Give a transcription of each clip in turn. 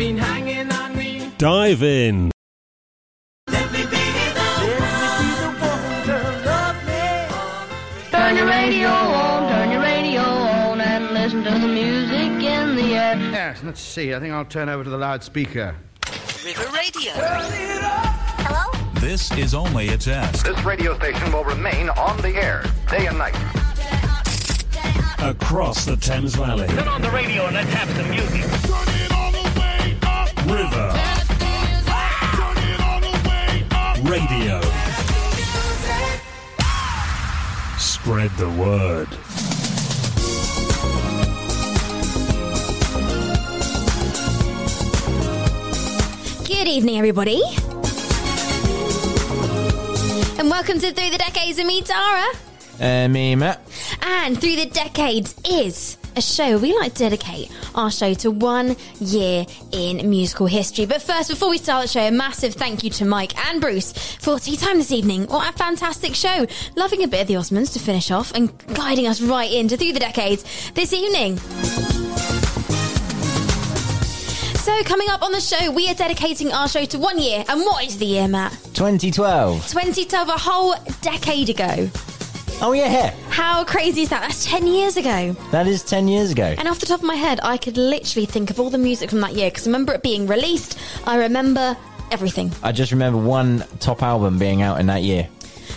been hanging on me. Dive in. Turn your radio on, turn your radio on, and listen to the music in the air. Yes, let's see. I think I'll turn over to the loudspeaker. River Radio. Hello? This is only a test. This radio station will remain on the air day and night. Across the Thames Valley. Turn on the radio and let's have some music. River. Radio. Spread the word. Good evening, everybody. And welcome to Through the Decades of me, Tara. Uh, me, Matt. And Through the Decades is a show we like to dedicate our show to one year in musical history. But first, before we start the show, a massive thank you to Mike and Bruce for tea time this evening. What a fantastic show. Loving a bit of the Osmonds to finish off and guiding us right into Through the Decades this evening. So, coming up on the show, we are dedicating our show to one year. And what is the year, Matt? 2012. 2012, a whole decade ago. Oh, yeah. How crazy is that? That's 10 years ago. That is 10 years ago. And off the top of my head, I could literally think of all the music from that year because I remember it being released. I remember everything. I just remember one top album being out in that year.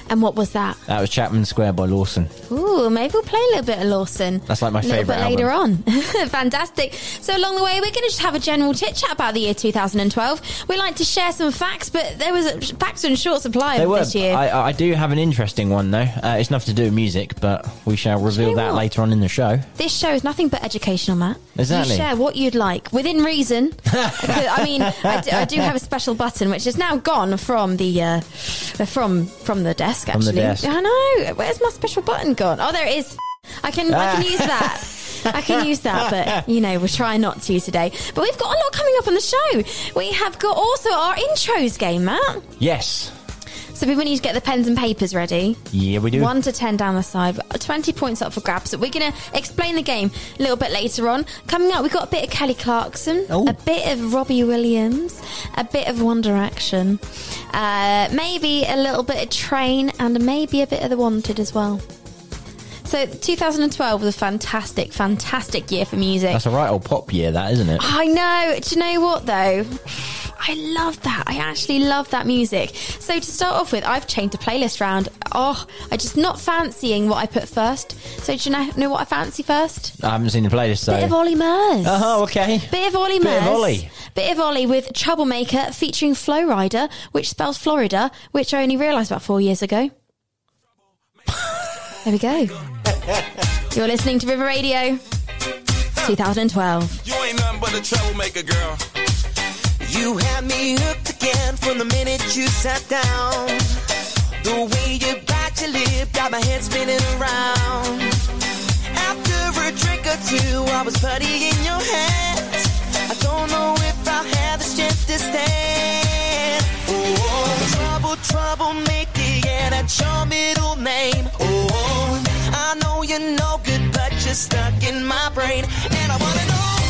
And what was that? That was Chapman Square by Lawson. Ooh, maybe we'll play a little bit of Lawson. That's like my a little favourite bit later on. Fantastic. So along the way, we're going to just have a general chit chat about the year 2012. We like to share some facts, but there was a, facts in short supply They were. this year. I, I do have an interesting one, though. Uh, it's nothing to do with music, but we shall reveal you that what? later on in the show. This show is nothing but educational, Matt. Exactly. You share what you'd like within reason. I mean, I do, I do have a special button which is now gone from the uh, from from the desk. The Actually, desk. I know. Where's my special button gone? Oh, there it is. I can I can use that. I can use that, but you know, we're trying not to today. But we've got a lot coming up on the show. We have got also our intros game, Matt. Yes. So people need to get the pens and papers ready. Yeah, we do. One to ten down the side, 20 points up for grabs. So we're going to explain the game a little bit later on. Coming up, we've got a bit of Kelly Clarkson, Oh. a bit of Robbie Williams, a bit of One Direction, uh, maybe a little bit of Train, and maybe a bit of The Wanted as well. So 2012 was a fantastic, fantastic year for music. That's a right old pop year, that, isn't it? I know. Do you know what though? I love that. I actually love that music. So to start off with, I've changed the playlist round. Oh, I just not fancying what I put first. So do you know, know what I fancy first? I haven't seen the playlist, so. Bit of Ollie Murs. Oh, okay. Bit of Ollie Bit of Ollie. Bit of Ollie with Troublemaker featuring Flo Rida, which spells Florida, which I only realised about four years ago. There we go. You're listening to River Radio 2012. You ain't nothing but a troublemaker, girl. You had me hooked again from the minute you sat down. The way you bite your lip got my head spinning around. After a drink or two, I was putty in your hands. I don't know if I'll have the strength to stand. Trouble, name. Oh, I know you're no good, but you're stuck in my brain. And I wanna know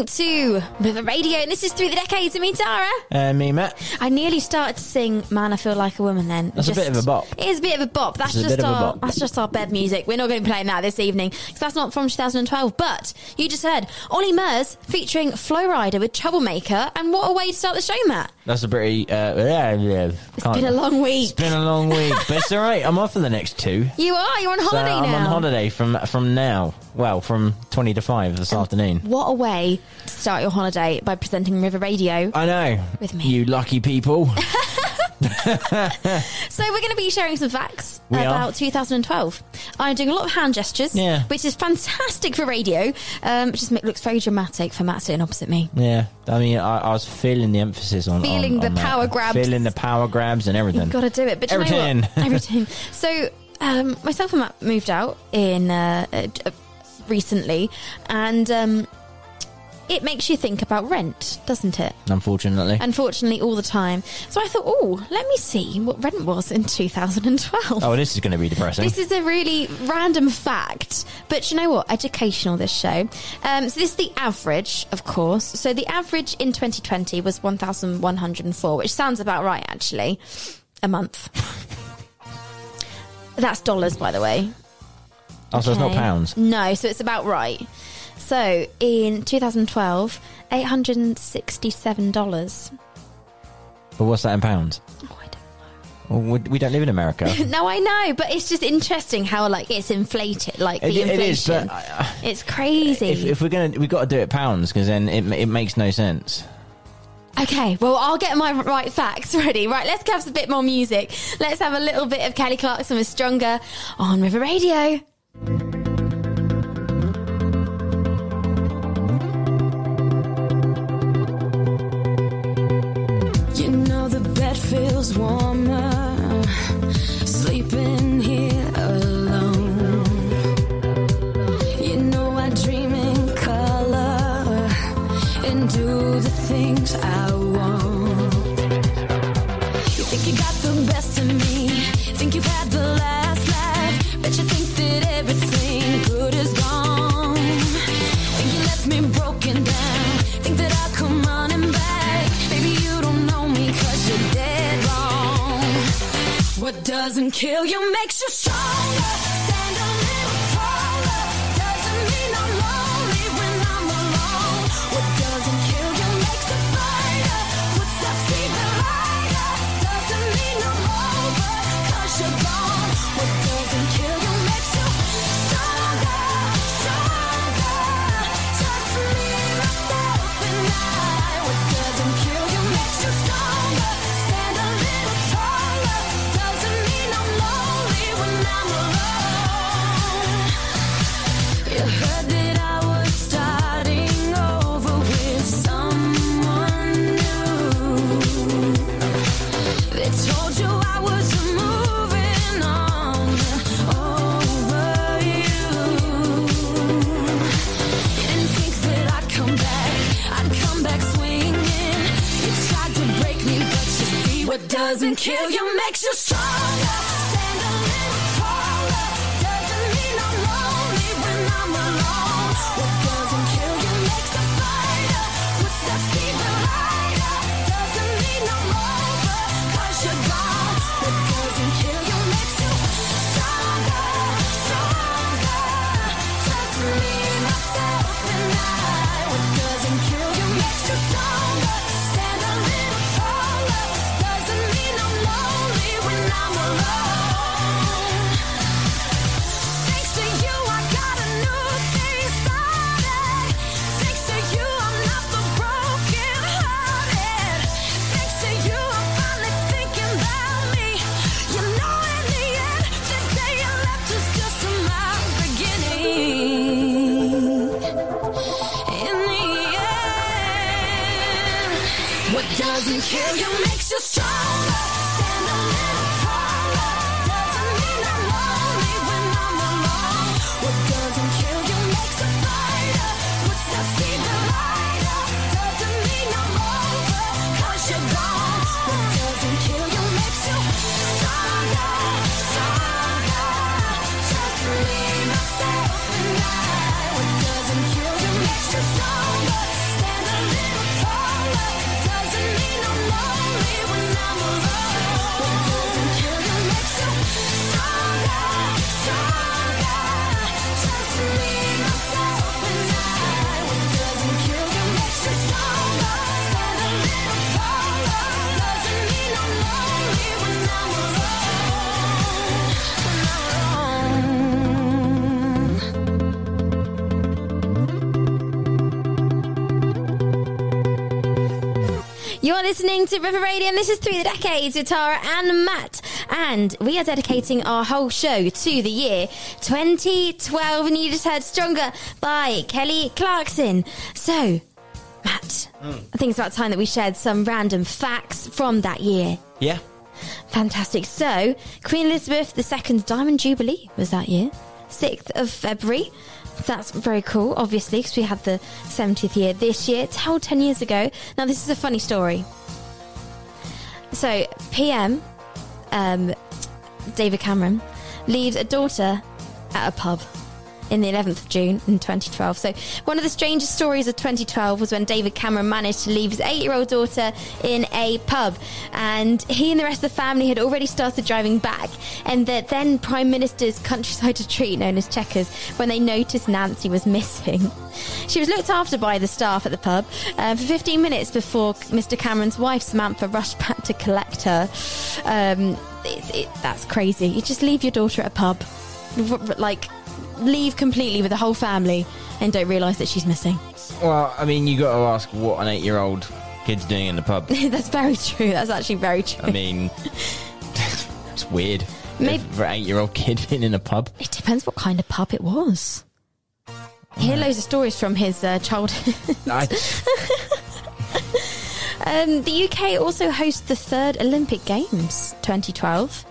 listening to River Radio, and this is Through the Decades. I mean, Tara. Uh, me, Matt. I nearly started to sing "Man, I Feel Like a Woman." Then That's a bit of a bop. It is a bit of a bop. That's It's just bit of a our bop. that's just our bed music. We're not going to be playing that this evening because that's not from 2012. But you just heard Ollie Murs featuring Flo Rida with Troublemaker, and what a way to start the show, Matt. That's a pretty. Uh, yeah, yeah. It's been a long week. It's been a long week, but it's all right. I'm off for the next two. You are. You're on So holiday I'm now. on holiday from from now. Well, from twenty to five this afternoon. What a way to start your holiday by presenting River Radio. I know. With me. You lucky people. So we're going to be sharing some facts We are. about 2012. I'm doing a lot of hand gestures, Yeah. which is fantastic for radio. Um, it just looks very dramatic for Matt sitting opposite me. yeah. I mean, I, I was feeling the emphasis on Feeling on- the on that. power grabs. feeling the power grabs and everything. You've got to do it. But Everything. Everything. So um, myself and Matt moved out in uh, uh, uh, recently, and um, it makes you think about rent, doesn't it? Unfortunately, Unfortunately, all the time. So I thought, oh, let me see what rent was in 2012. oh, this is going to be depressing. This is a really random fact, but you know what? Educational, this show. Um, so, this is the average, of course. So, the average in 2020 was 1,104, which sounds about right, actually, a month. That's dollars, by the way. oh, so it's not pounds. No, so it's about right. So, in 2012, $867. But what's that in pounds? Oh, I don't Well, we, we don't live in America. No, I know, but it's just interesting how like it's inflated, like It- the it is, inflation. but I- it's crazy. if, if we're gonna, we got to do it pounds because then it it makes no sense. Okay, well, I'll get my right facts ready. Right, let's have a bit more music. Let's have a little bit of Kelly Clarkson with Stronger on River Radio. Feels warmer doesn't kill you makes you stronger. Kill you makes you listening to River Radio, and this is Through the Decades with Tara and Matt. And we are dedicating our whole show to the year 2012, and you just heard Stronger by Kelly Clarkson. So, Matt, hmm. I think it's about time that we shared some random facts from that year. Yeah. Fantastic. So, Queen Elizabeth II's Diamond Jubilee was that year, 6th of February. That's very cool, obviously, because we had the 70th year this year. It's held 10 years ago. Now, this is a funny story. So, PM, um, David Cameron, leaves a daughter at a pub in the 11th of June in 2012. So, one of the strangest stories of 2012 was when David Cameron managed to leave his eight year old daughter in a pub. And he and the rest of the family had already started driving back. And the then Prime Minister's countryside retreat, known as Chequers, when they noticed Nancy was missing. She was looked after by the staff at the pub uh, for 15 minutes before Mr. Cameron's wife, Samantha, rushed back to collect her. Um, it's it, that's crazy. You just leave your daughter at a pub. Like, leave completely with the whole family and don't realise that she's missing. Well, I mean, you got to ask what an eight-year-old kid's doing in the pub. That's very true. That's actually very true. I mean, it's weird. Maybe- for an eight-year-old kid being in a pub. It depends what kind of pub it was. Hear loads of stories from his uh, childhood. I, um, the UK also hosts the third Olympic Games 2012.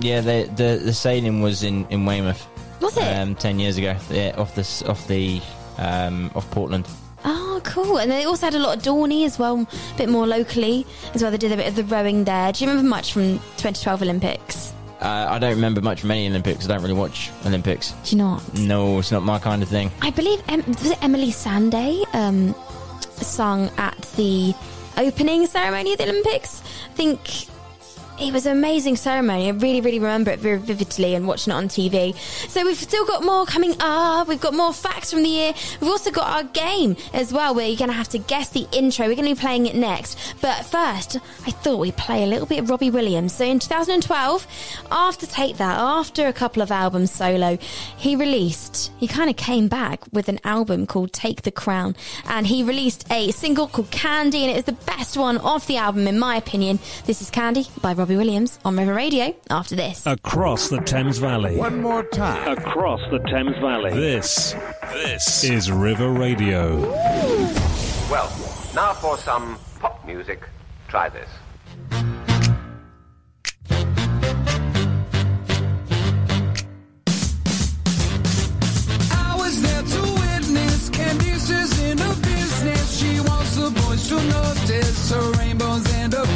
yeah, the, the the sailing was in in Weymouth. Was it? Um, ten years ago. Yeah, off the off the um, off Portland. Oh, cool. And they also had a lot of Dorney as well, a bit more locally as well. They did a bit of the rowing there. Do you remember much from 2012 Olympics? Uh, I don't remember much from any Olympics. I don't really watch Olympics. Do you not? No, it's not my kind of thing. I believe em- was it Emily Sandé um, sung at the opening ceremony of the Olympics. I think it was an amazing ceremony. I really, really remember it very vividly and watching it on TV. So we've still got more coming up. We've got more facts from the year. We've also got our game as well, where you're going to have to guess the intro. We're going to be playing it next. But first, I thought we'd play a little bit of Robbie Williams. So in 2012, after Take That, after a couple of albums solo, he released, he kind of came back with an album called Take the Crown. And he released a single called Candy, and it is the best one of the album, in my opinion. This is Candy by Robbie Williams on River Radio after this. Across the Thames Valley. One more time. Across the Thames Valley. This, this is River Radio. Well, now for some pop music. Try this. I was there to witness Candice's in a business. She wants the boys to notice her rainbows and her bonus. She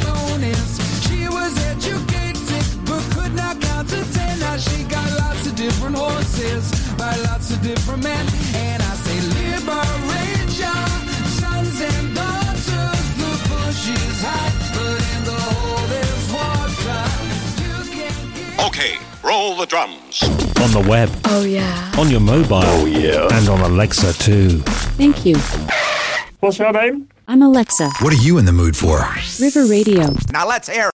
was educated but could not count to ten. Now she got lots of different horses by lots of different men. And I say liberate your sons and daughters. The bush is hot, but in the hole there's water. You Okay, roll the drums. On the web, Oh, yeah. on your mobile, oh, yeah. and on Alexa too. Thank you. What's your name? I'm Alexa. What are you in the mood for? River Radio. Now let's air.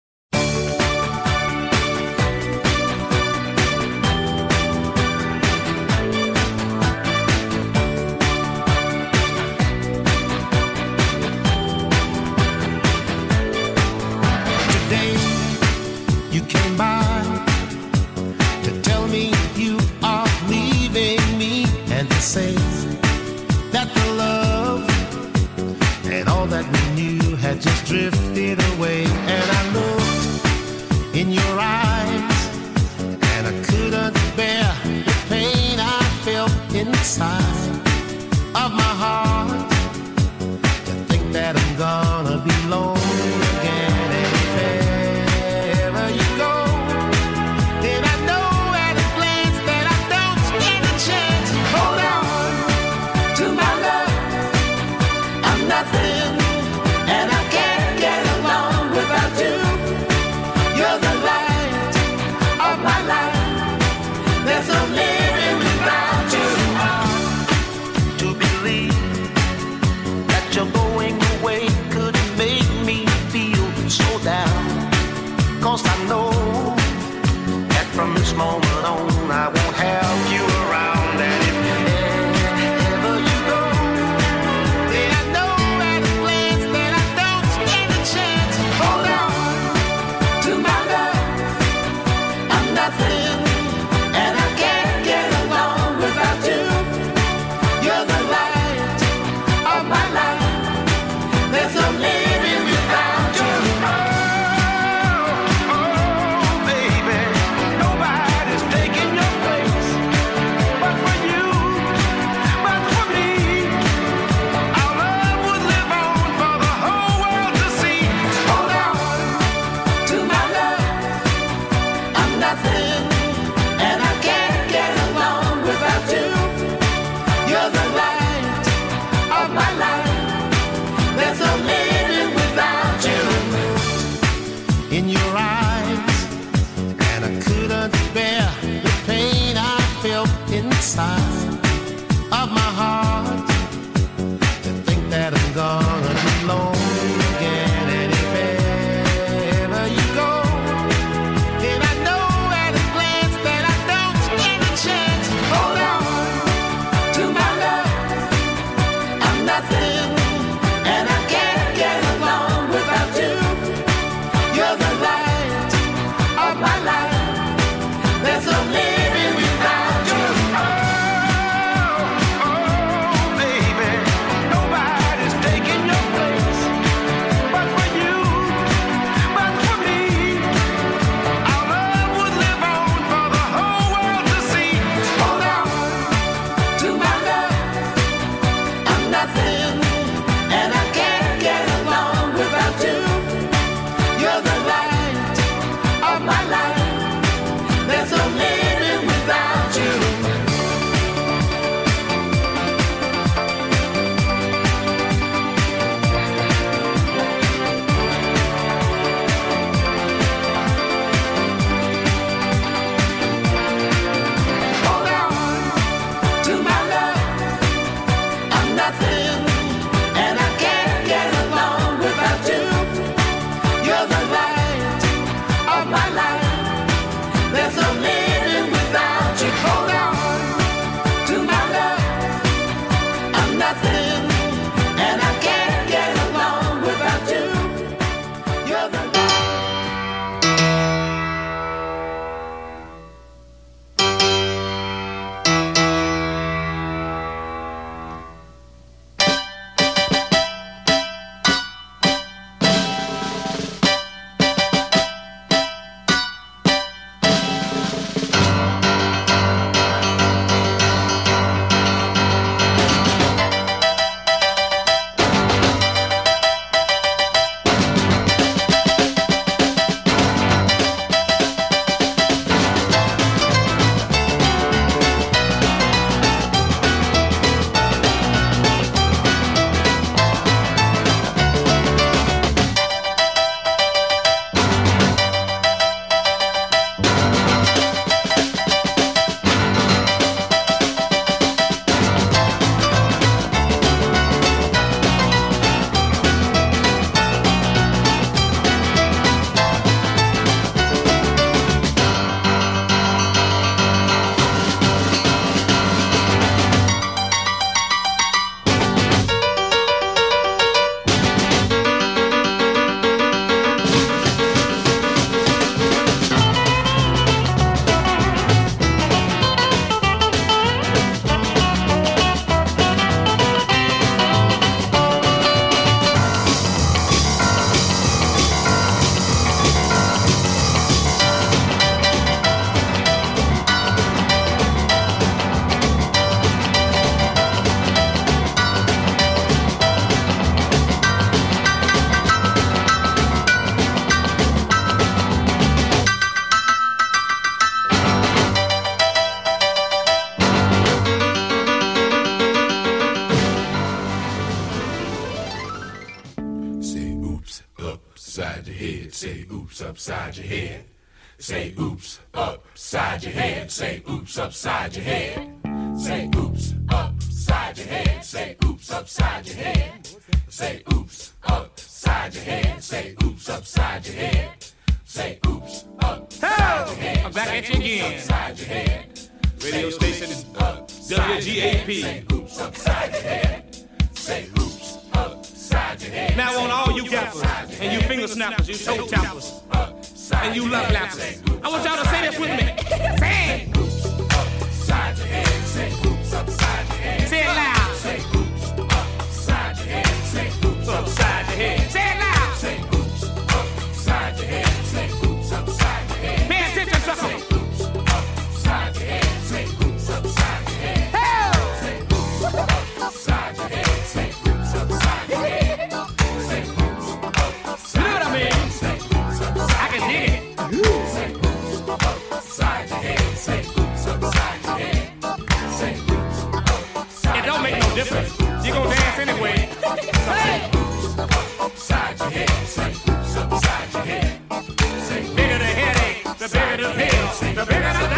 the bigger the pills, the bigger the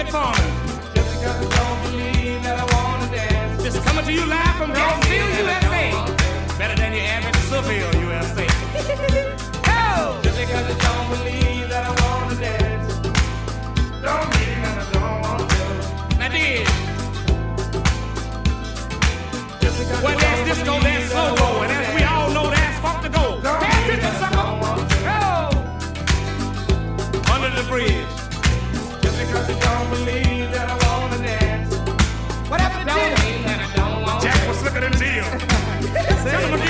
it for. Just because I don't believe that I wanna dance. Just coming to you live from Rosefield, USA. Better than your average Seville, USA. oh! Just because you don't believe that I wanna dance. Don't mean that I don't want to. Now, did. Just because well, I don't dance, disco dance. Sério? Sério?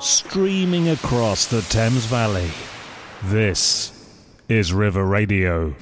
Streaming across the Thames Valley. This is River Radio.